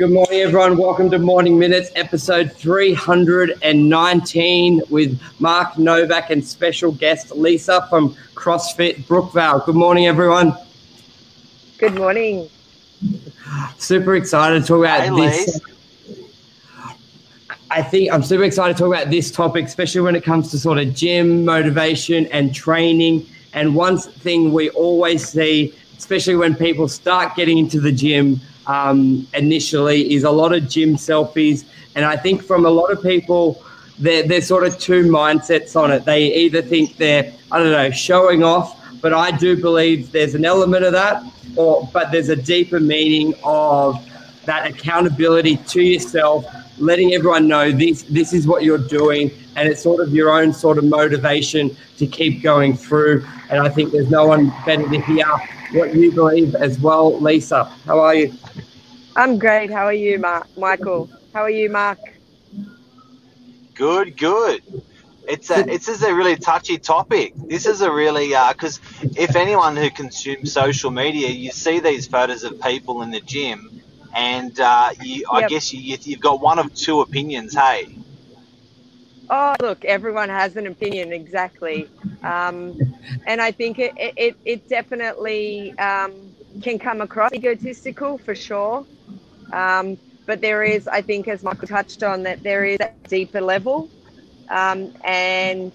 Good morning, everyone. Welcome to Morning Minutes, episode 319 with Mark Novak and special guest Lisa from CrossFit Brookvale. Good morning, everyone. Good morning. Super excited to talk about Hey, this. I think I'm super excited to talk about this topic, especially when it comes to sort of gym motivation and training. And one thing we always see, especially when people start getting into the gym um, initially, is a lot of gym selfies. And I think from a lot of people, there, there's sort of two mindsets on it. They either think they're, I don't know, showing off, but I do believe there's an element of that, or but there's a deeper meaning of that accountability to yourself, letting everyone know this this is what you're doing, and it's sort of your own sort of motivation to keep going through. And I think there's no one better to hear what you believe as well, Lisa. How are you? I'm great. How are you, Mark? Michael? How are you, Mark? Good, good. It's a, it's is a really touchy topic. This is a really because if anyone who consumes social media, you see these photos of people in the gym, and uh, you, I Yep. guess you, you've got one of two opinions. Hey, Oh, look, everyone has an opinion, exactly. Um, and I think it, it, it definitely um, can come across egotistical for sure. Um, but there is, I think, as Michael touched on, that there is a deeper level. Um, and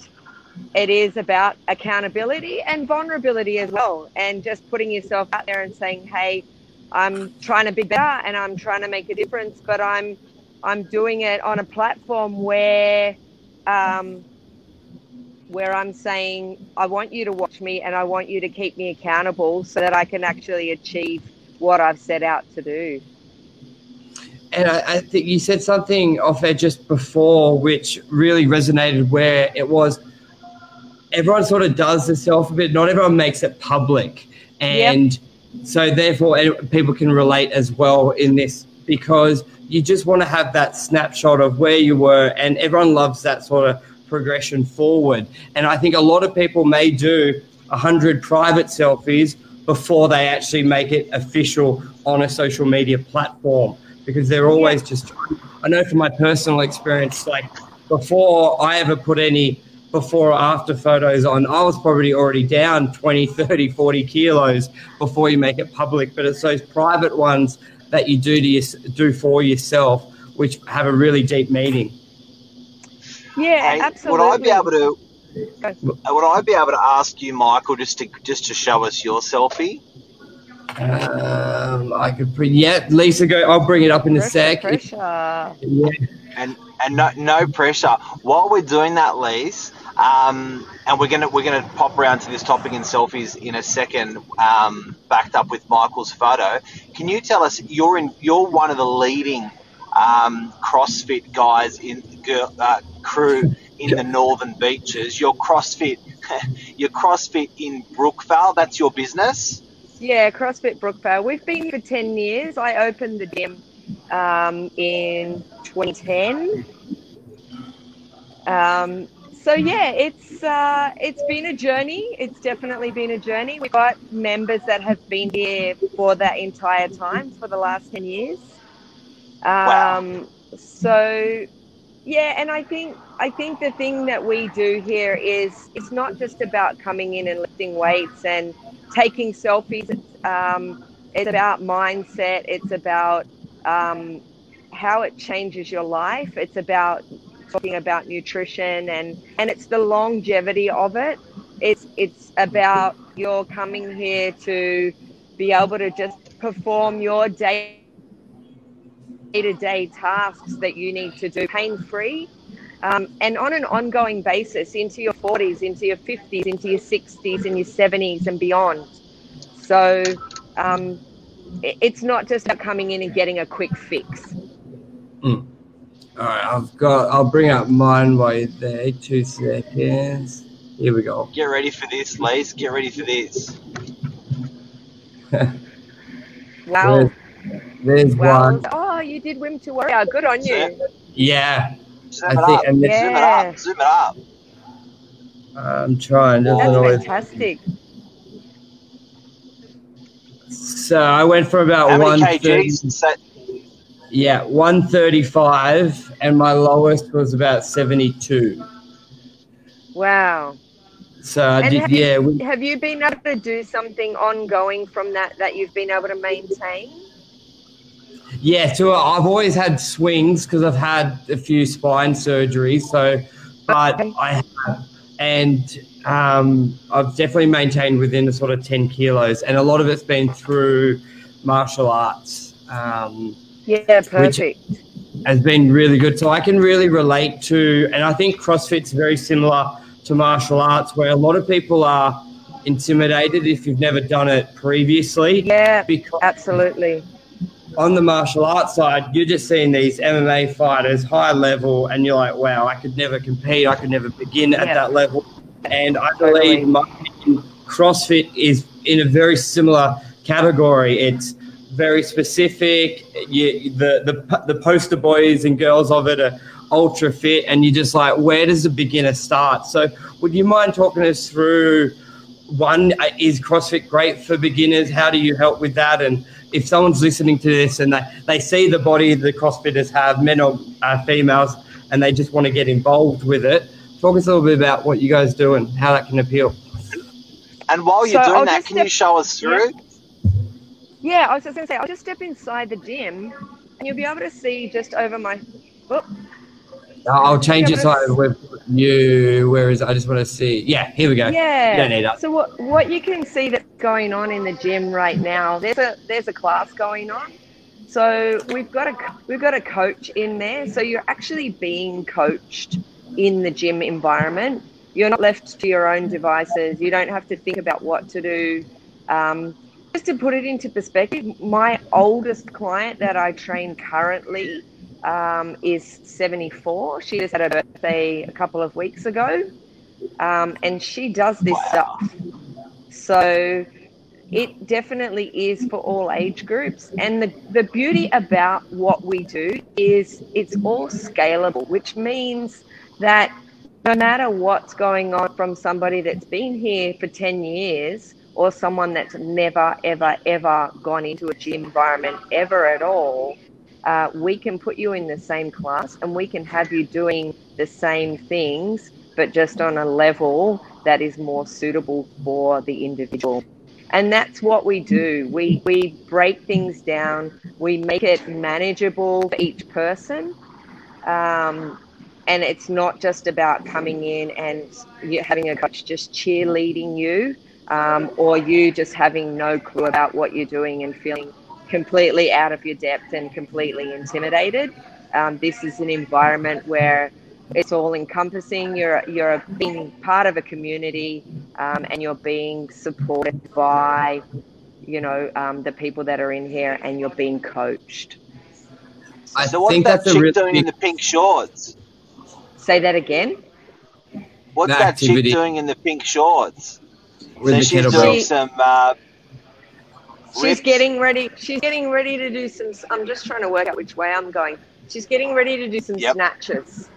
it is about accountability and vulnerability as well. And just putting yourself out there and saying, hey, I'm trying to be better and I'm trying to make a difference, but I'm I'm doing it on a platform where um, where I'm saying I want you to watch me and I want you to keep me accountable so that I can actually achieve what I've set out to do. And I, I think you said something off there just before, which really resonated. Where it was, everyone sort of does the self a bit. Not everyone makes it public, and so therefore eh, people can relate as well in this because you just want to have that snapshot of where you were, and everyone loves that sort of progression forward. And I think a lot of people may do a hundred private selfies before they actually make it official on a social media platform because they're always just trying. I know from my personal experience, like before I ever put any before or after photos on, I was probably already down 20, 30, 40 kilos before you make it public. But it's those private ones that you do to your, do for yourself, which have a really deep meaning. Yeah, hey, absolutely. would I be able to? Would I be able to ask you, Michael, just to just to show us your selfie? Um, I could bring, yeah, Lisa, go. I'll bring it up in a Pressure, sec. pressure. Yeah. and and no, no pressure. While we're doing that, Lise, um, and we're gonna we're gonna pop around to this topic in selfies in a second, um, backed up with Michael's photo. Can you tell us you're in you're one of the leading um, CrossFit guys in girl, uh, crew in the Northern Beaches. You're CrossFit, you're CrossFit in Brookvale. That's your business. Yeah, CrossFit Brookvale. We've been here for 10 years. I opened the gym um, in 2010. Um, so yeah, it's uh, it's been a journey. It's definitely been a journey. We've got members that have been here for that entire time for the last 10 years. Wow. Um, so yeah, and I think I think the thing that we do here is it's not just about coming in and lifting weights and taking selfies. It's, um, it's about mindset. It's about um, how it changes your life. It's about talking about nutrition and and it's the longevity of it. It's it's about you're coming here to be able to just perform your day to day tasks that you need to do pain free um, and on an ongoing basis into your 40s, into your 50s, into your 60s, and your 70s and beyond. So um, it's not just about coming in and getting a quick fix. All right, I've got. I'll bring up mine while you're there. Two seconds. Here we go. Get ready for this, Lise. Get ready for this. Wow. There's Wow. one. Oh, you did Wimp to Warrior. Good on you. Yeah, Zoom I it think- up. and Zoom it up. Zoom it up. I'm trying. Doesn't That's always. fantastic. So I went from about How many kgs? Yeah, 135, and my lowest was about 72. Wow. So I And did, have yeah. you, we- have you been able to do something ongoing from that that you've been able to maintain? Yeah, so I've always had swings because I've had a few spine surgeries. So, but Okay. I have, and um, I've definitely maintained within the sort of 10 kilos, and a lot of it's been through martial arts. Um, Yeah, perfect. has been really good. So I can really relate to, and I think CrossFit's very similar to martial arts, where a lot of people are intimidated if you've never done it previously. Yeah, Because absolutely. on the martial arts side, you're just seeing these MMA fighters high level, and you're like, wow, I could never compete. I could never begin at that level. And I Totally. believe, my opinion, CrossFit is in a very similar category. It's very specific. You, the, the the poster boys and girls of it are ultra fit, and you're just like, where does a beginner start? So, would you mind talking us through? One uh, is CrossFit great for beginners? How do you help with that? And if someone's listening to this and they, they see the body the CrossFitters have, men or uh, females, and they just want to get involved with it, talk us a little bit about what you guys do and how that can appeal. And while you're So doing I'll that, just can you show us through? Yeah, I was just going to say, I'll just step inside the gym and you'll be able to see just over my. Oh, I'll change it so it's- with you. Where is it? I just want to see. Yeah, here we go. yeah. You don't need that. So what what you can see that's going on in the gym right now? There's a there's a class going on. So we've got a we've got a coach in there. So you're actually being coached in the gym environment. You're not left to your own devices. You don't have to think about what to do. Um, just to put it into perspective, my oldest client that I train currently um, is 74. She just had her birthday a couple of weeks ago, um, and she does this Wow. stuff. So it definitely is for all age groups. And the, the beauty about what we do is it's all scalable, which means that no matter what's going on from somebody that's been here for 10 years or someone that's never, ever, ever gone into a gym environment ever at all, uh, we can put you in the same class and we can have you doing the same things, but just on a level that is more suitable for the individual. And that's what we do. We, we break things down, we make it manageable for each person. Um, and it's not just about coming in and having a coach just cheerleading you um, or you just having no clue about what you're doing and feeling completely out of your depth and completely intimidated. Um, this is an environment where it's all encompassing. You're you're being part of a community, um, and you're being supported by, you know, um, the people that are in here, and you're being coached. I so what's think that that's a chick really doing in the pink shorts? Say that again. What's The that chick doing in the pink shorts? With so the she's kettlebell. doing some. Uh, She's getting ready. She's getting ready to do some. I'm just trying to work out which way I'm going. She's getting ready to do some Yep. snatches.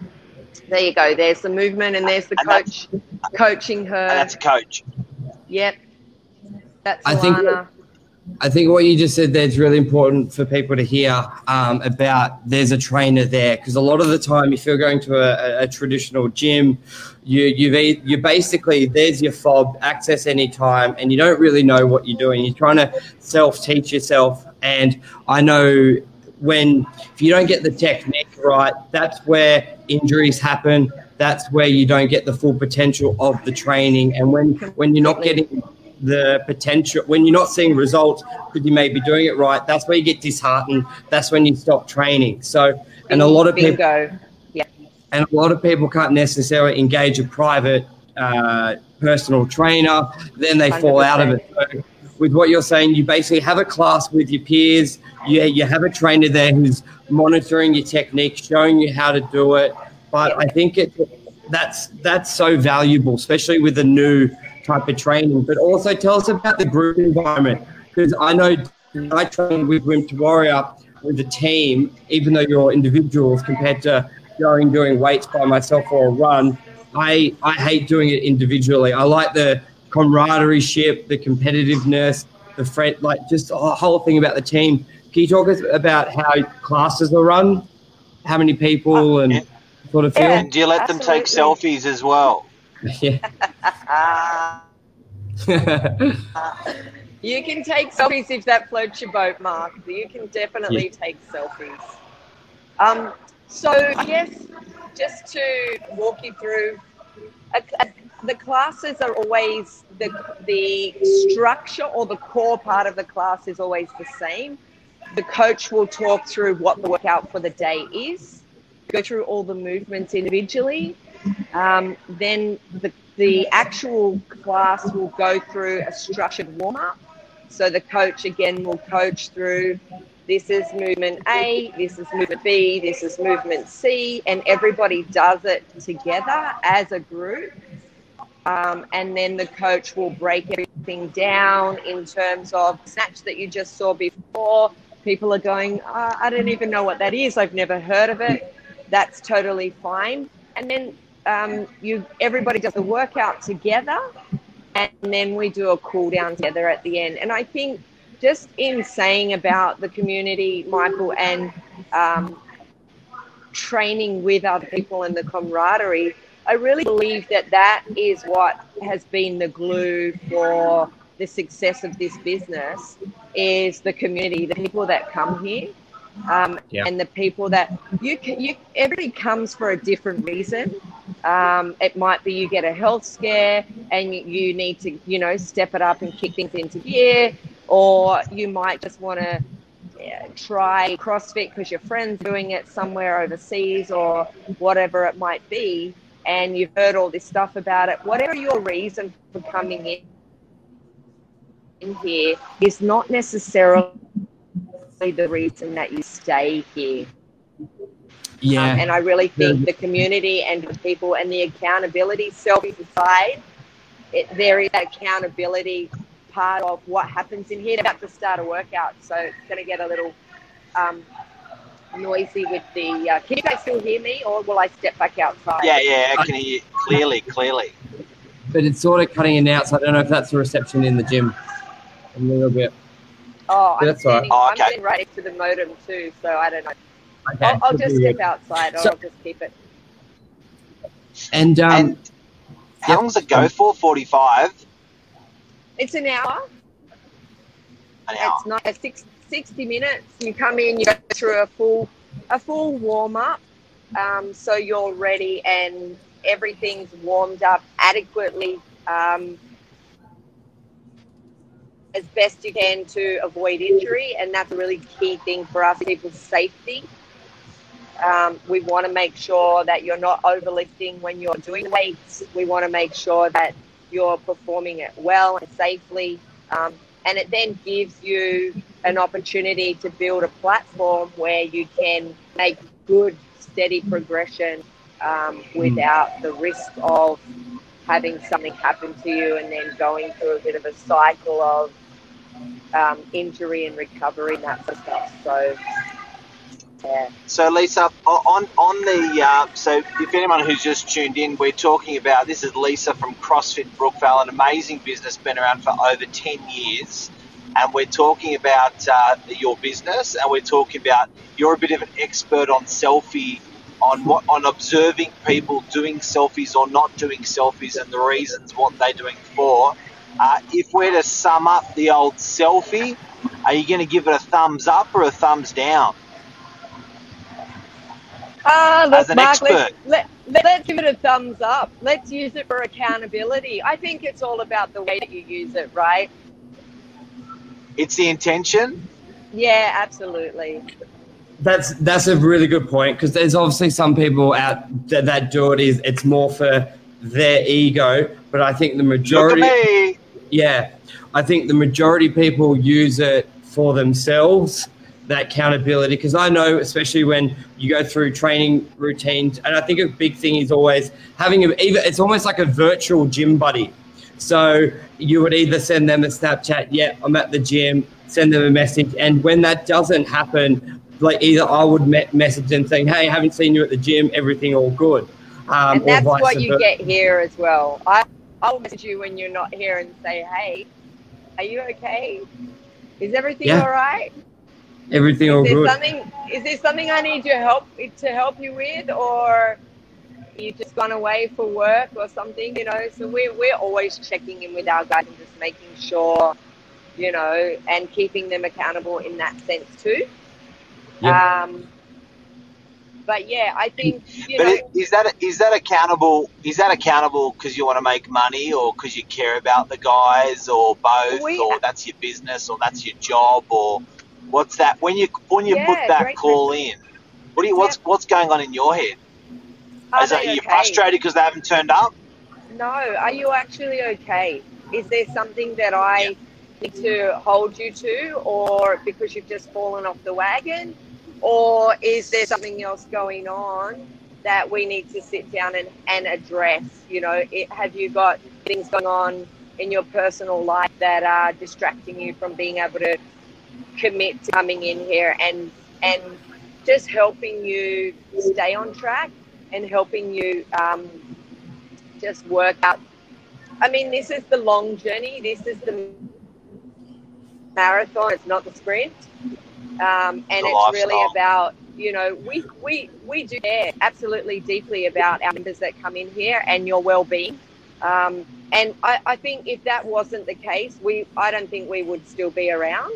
There you go. There's the movement, and there's the And coach coaching her. And that's a coach. Yep. That's I think- I think what you just said there is really important for people to hear um, about there's a trainer there because a lot of the time if you're going to a, a, a traditional gym, you you've you basically there's your fob access anytime and you don't really know what you're doing. You're trying to self teach yourself, and I know when if you don't get the technique right, that's where injuries happen. That's where you don't get the full potential of the training, and when when you're not getting the potential when you're not seeing results because you may be doing it right that's where you get disheartened that's when you stop training so and a lot of people bingo. And a lot of people can't necessarily engage a private uh, personal trainer then they fall out of it. so with what you're saying you basically have a class with your peers you, you have a trainer there who's monitoring your technique showing you how to do it. But i think it that's that's so valuable especially with a new type of training. But also tell us about the group environment because i know i train with Wimp to Warrior with a team even though you're individuals compared to going doing weights by myself or a run i i hate doing it individually i like the camaraderie ship the competitiveness the friend like just a whole thing about the team Can you talk us about how classes are run? How many people and sort of feel? And do you let them take selfies as well? Yeah. Ah. You can take selfies if that floats your boat, Mark. You can definitely take selfies. Um, so, yes, just to walk you through, a, a- the classes are always the, the structure or the core part of the class is always the same. The coach will talk through what the workout for the day is, go through all the movements individually, um, then the, the actual class will go through a structured warm up. So the coach again will coach through this is movement A, this is movement B, this is movement C, and everybody does it together as a group. Um, and then the coach will break everything down in terms of snatch that you just saw before. People are going, "Uh, I don't even know what that is. I've never heard of it. That's totally fine. And then um, you, everybody does the workout together, and then we do a cool down together at the end. And I think just in saying about the community, Michael, and um, training with other people and the camaraderie, I really believe that that is what has been the glue for the success of this business is the community, the people that come here. Um, Yeah. and the people that you can, you everybody comes for a different reason. Um, it might be you get a health scare and you, you need to, you know, step it up and kick things into gear, or you might just want to yeah, try CrossFit because your friend's doing it somewhere overseas or whatever it might be, and you've heard all this stuff about it. Whatever your reason for coming in, in here is not necessarily the reason that you stay here. Yeah. Um, and I really think Yeah. the community and the people and the accountability, selfies aside, it, there is accountability part of what happens in here. They're about to start a workout, so it's going to get a little um, noisy with the. Uh, can you guys still hear me, or will I step back outside? Yeah, yeah, I can hear you clearly, clearly. but it's sort of cutting in out, so I don't know if that's the reception in the gym. A little bit. Oh, I'm, That's all right. standing, Oh, I'm okay. getting right next to the modem too, so I don't know. Okay. I'll, I'll just step outside, or So- I'll just keep it. And um, and how long does it go for? 45? It's an hour. An hour. It's not a six, 60 minutes. You come in, you go through a full a full warm up, um, so you're ready and everything's warmed up adequately um, as best you can to avoid injury, and that's a really key thing for us, people's safety. Um, we want to make sure that you're not overlifting when you're doing weights. We want to make sure that you're performing it well and safely. Um, and it then gives you an opportunity to build a platform where you can make good, steady progression um, without the risk of having something happen to you and then going through a bit of a cycle of um, injury and recovery and that sort of stuff. So, So, Lisa, on on the uh, so if anyone who's just tuned in, we're talking about this is Lisa from CrossFit Brookvale, an amazing business, been around for over ten years, and we're talking about uh, your business, and we're talking about you're a bit of an expert on selfie, on what on observing people doing selfies or not doing selfies, and the reasons what they're doing for. Uh, if we're to sum up the old selfie, are you going to give it a thumbs up or a thumbs down? Ah, look, As an Mark, expert. let's, let, let, let's give it a thumbs up. Let's use it for accountability. I think it's all about the way that you use it, right? It's the intention. Yeah, absolutely. That's that's a really good point because there's obviously some people out that, that do it is it's more for their ego, but I think the Look at majority, me. yeah, I think the majority people use it for themselves. That accountability, because I know, especially when you go through training routines, and I think a big thing is always having a, even it's almost like a virtual gym buddy. So you would either send them a Snapchat, yeah, I'm at the gym, send them a message. And when that doesn't happen, like either I would me- message them saying, hey, haven't seen you at the gym, everything all good. Um, and that's what you versa. get here as well. I, I'll message you when you're not here and say, hey, are you okay? Is everything Yeah. all right? Everything is all there good. something is there something I need your help to help you with or you just gone away for work or something, you know. So we're we're always checking in with our guys and just making sure, you know, and keeping them accountable in that sense too. Yeah. Um, but yeah, I think you But know. it, is that is that accountable? Is that accountable because you want to make money, or because you care about the guys, or both, We- or that's your business, or that's your job, or what's that? When you when you Yeah, put that call in, what do you what's what's going on in your head? Are Is that, they are you frustrated because they haven't turned up? No, are you actually okay? Is there something that I need to hold you to, or because you've just fallen off the wagon, or is there something else going on that we need to sit down and, and address? You know, it, have you got things going on in your personal life that are distracting you from being able to commit to coming in here and and just helping you stay on track and helping you um, just work out. I mean, this is the long journey. This is the marathon. It's not the sprint. Um, and The it's really about you know we we we do care absolutely deeply about our members that come in here and your well-being. Um, and I, I think if that wasn't the case, we I don't think we would still be around.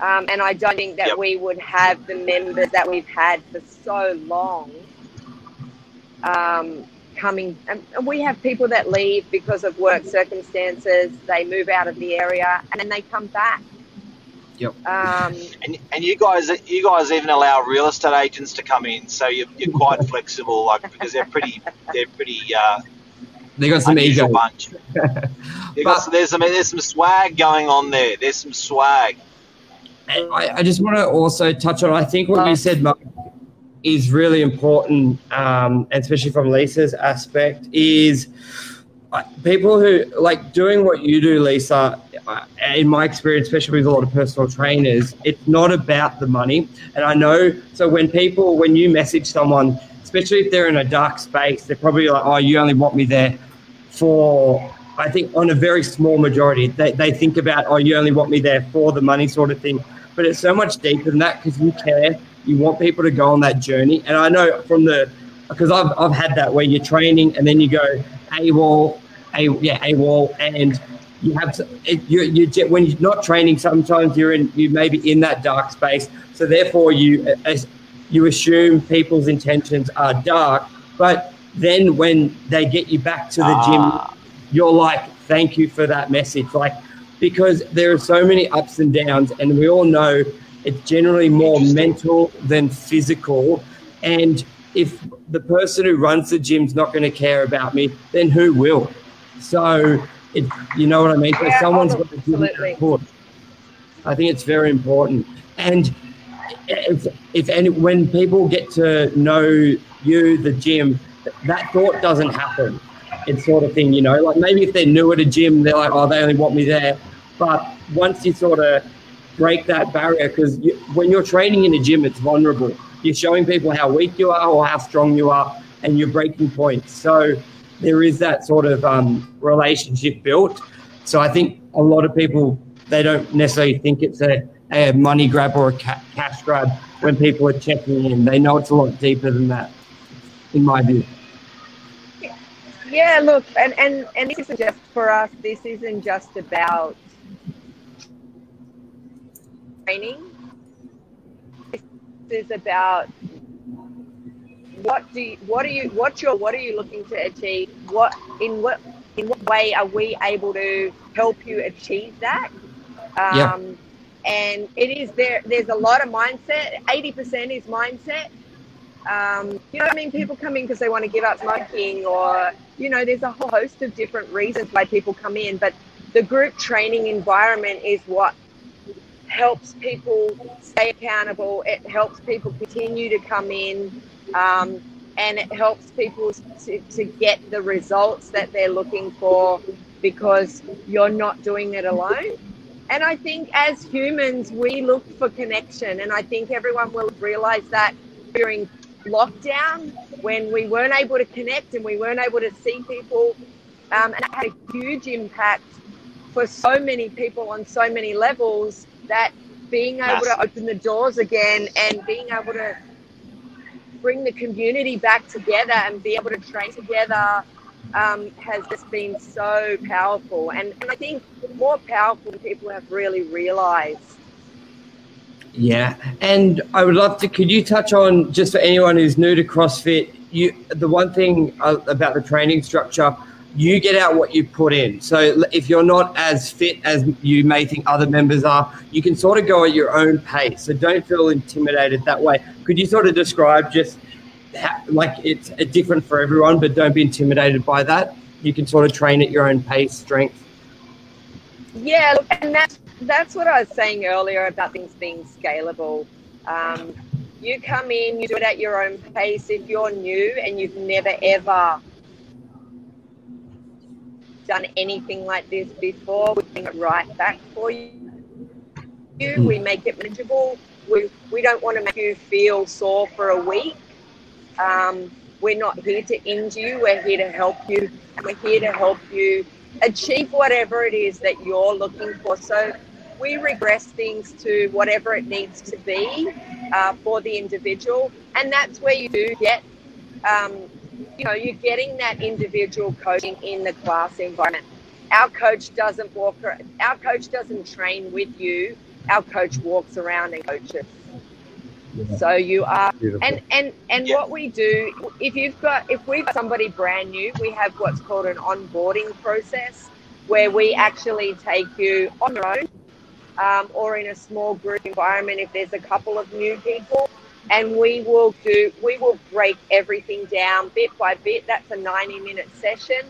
Um, and I don't think that Yep. we would have the members that we've had for so long um, coming. And and we have people that leave because of work circumstances. They move out of the area and then they come back. Yep. Um, And, and you guys you guys even allow real estate agents to come in, so you're, you're quite flexible, like because they're pretty they're pretty uh, They got some unusual ego. bunch. You got some, there's some there's some swag going on there. There's some swag. And I, I just want to also touch on. I think what you said, Mark, is really important, um, and especially from Lisa's aspect, is uh, people who like doing what you do, Lisa. uh, In my experience, especially with a lot of personal trainers, it's not about the money. And I know, so when people, when you message someone, especially if they're in a dark space, they're probably like, "Oh, you only want me there for." I think on a very small majority, they, they think about, "Oh, you only want me there for the money," sort of thing but it's so much deeper than that because you care. You want people to go on that journey. And I know from the because I've, I've had that where you're training and then you go AWOL, a yeah AWOL, and you have you you when you're not training. Sometimes you're in you may be in that dark space. So therefore you as you assume people's intentions are dark, but then when they get you back to the Ah. gym, you're like, thank you for that message. Like because there are so many ups and downs, and we all know it's generally more mental than physical. And if the person who runs the gym's not going to care about me, then who will? So, it, you know what I mean? So Yeah, someone's got to give it absolutely. I think it's very important. And if, if any, when people get to know you, the gym, that thought doesn't happen. It's sort of thing, you know, like maybe if they're new at a gym, they're like, oh, they only want me there. But once you sort of break that barrier, because you, when you're training in a gym, it's vulnerable. You're showing people how weak you are or how strong you are, and you're breaking points. So there is that sort of um, relationship built. So I think a lot of people they don't necessarily think it's a, a money grab or a ca- cash grab when people are checking in. They know it's a lot deeper than that, in my view. Yeah, look, and, and, and this isn't just for us, this isn't just about training. This is about what do you, what are you what's your what are you looking to achieve? What in what in what way are we able to help you achieve that? Um, Yeah. And it is there. There's a lot of mindset. Eighty percent is mindset. Um, you know I mean? People come in because they want to give up smoking, or you know, there's a whole host of different reasons why people come in. But the group training environment is what helps people stay accountable. It helps people continue to come in, um, and it helps people to, to get the results that they're looking for because you're not doing it alone. And I think as humans, we look for connection, and I think everyone will realize that during lockdown when we weren't able to connect and we weren't able to see people, um, and it had a huge impact for so many people on so many levels that being able to open the doors again and being able to bring the community back together and be able to train together um, has just been so powerful. And, and I think more powerful than people have really realized. Yeah, and I would love to. Could you touch on just for anyone who's new to CrossFit? You the one thing uh, about the training structure you get out what you put in. So if you're not as fit as you may think other members are, you can sort of go at your own pace. So don't feel intimidated that way. Could you sort of describe just how, like it's different for everyone, but don't be intimidated by that. You can sort of train at your own pace, strength. Yeah, and that's that's what I was saying earlier about things being scalable. Um, you come in, you do it at your own pace. If you're new and you've never ever done anything like this before, we bring it right back for you. Mm. We make it manageable. We, we don't want to make you feel sore for a week. Um, we're not here to injure you. We're here to help you. We're here to help you achieve whatever it is that you're looking for. So we regress things to whatever it needs to be uh, for the individual. And that's where you do get um, you know, you're getting that individual coaching in the class environment. Our coach doesn't walk, our coach doesn't train with you. Our coach walks around and coaches. Yeah. So you are, Beautiful. and and and yeah. what we do, if you've got, if we've got somebody brand new, we have what's called an onboarding process, where we actually take you on your own, um, or in a small group environment if there's a couple of new people, and we will do we will break everything down bit by bit. That's a 90 minute session.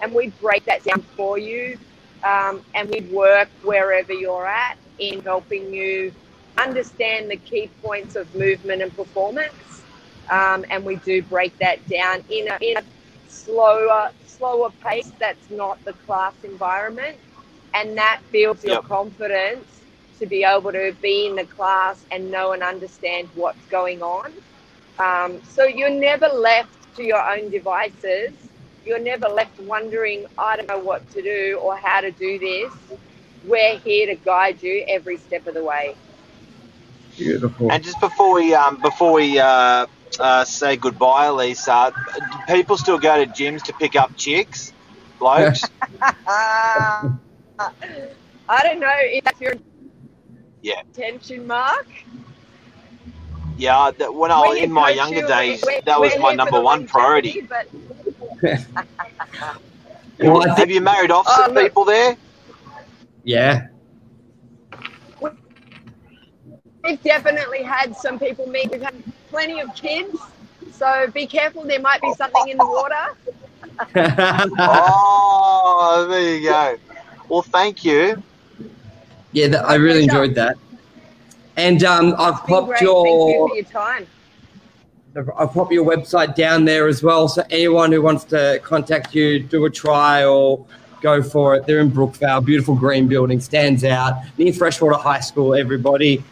And we break that down for you um, and we work wherever you're at in helping you understand the key points of movement and performance. Um, and we do break that down in a, in a slower slower pace that's not the class environment and that builds your yep. confidence to be able to be in the class and know and understand what's going on. Um, so you're never left to your own devices. You're never left wondering, I don't know what to do or how to do this. We're here to guide you every step of the way. Beautiful. And just before we um, before we uh, uh, say goodbye, Lisa, do people still go to gyms to pick up chicks, blokes? I don't know if that's your yeah. Tension mark. Yeah, that, when I was in my younger days, we're, that was my number one priority. But... well, think... Have you married off some oh, people there? Yeah. We've definitely had some people meet. We've had plenty of kids, so be careful. There might be something in the water. oh, there you go. Well, thank you. Yeah, that, I really enjoyed that. And um, I've popped your, Thank you for your time. I've popped your website down there as well. So anyone who wants to contact you, do a trial, go for it. They're in Brookvale, beautiful green building, stands out near Freshwater High School. Everybody,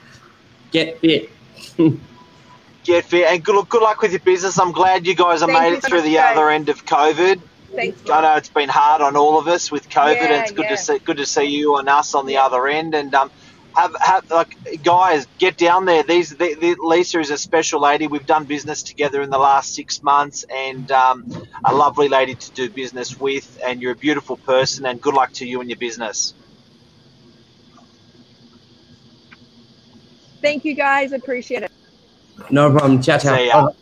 get fit. get fit, and good, good luck with your business. I'm glad you guys have Thank made it through the other end of COVID. Thanks. I know it's been hard on all of us with COVID, yeah, and it's good yeah. to see good to see you and us on the other end. And um, have, have like guys, get down there. These the, the, Lisa is a special lady. We've done business together in the last six months, and um, a lovely lady to do business with. And you're a beautiful person, and good luck to you and your business. Thank you, guys. Appreciate it. No problem. Ciao, ciao.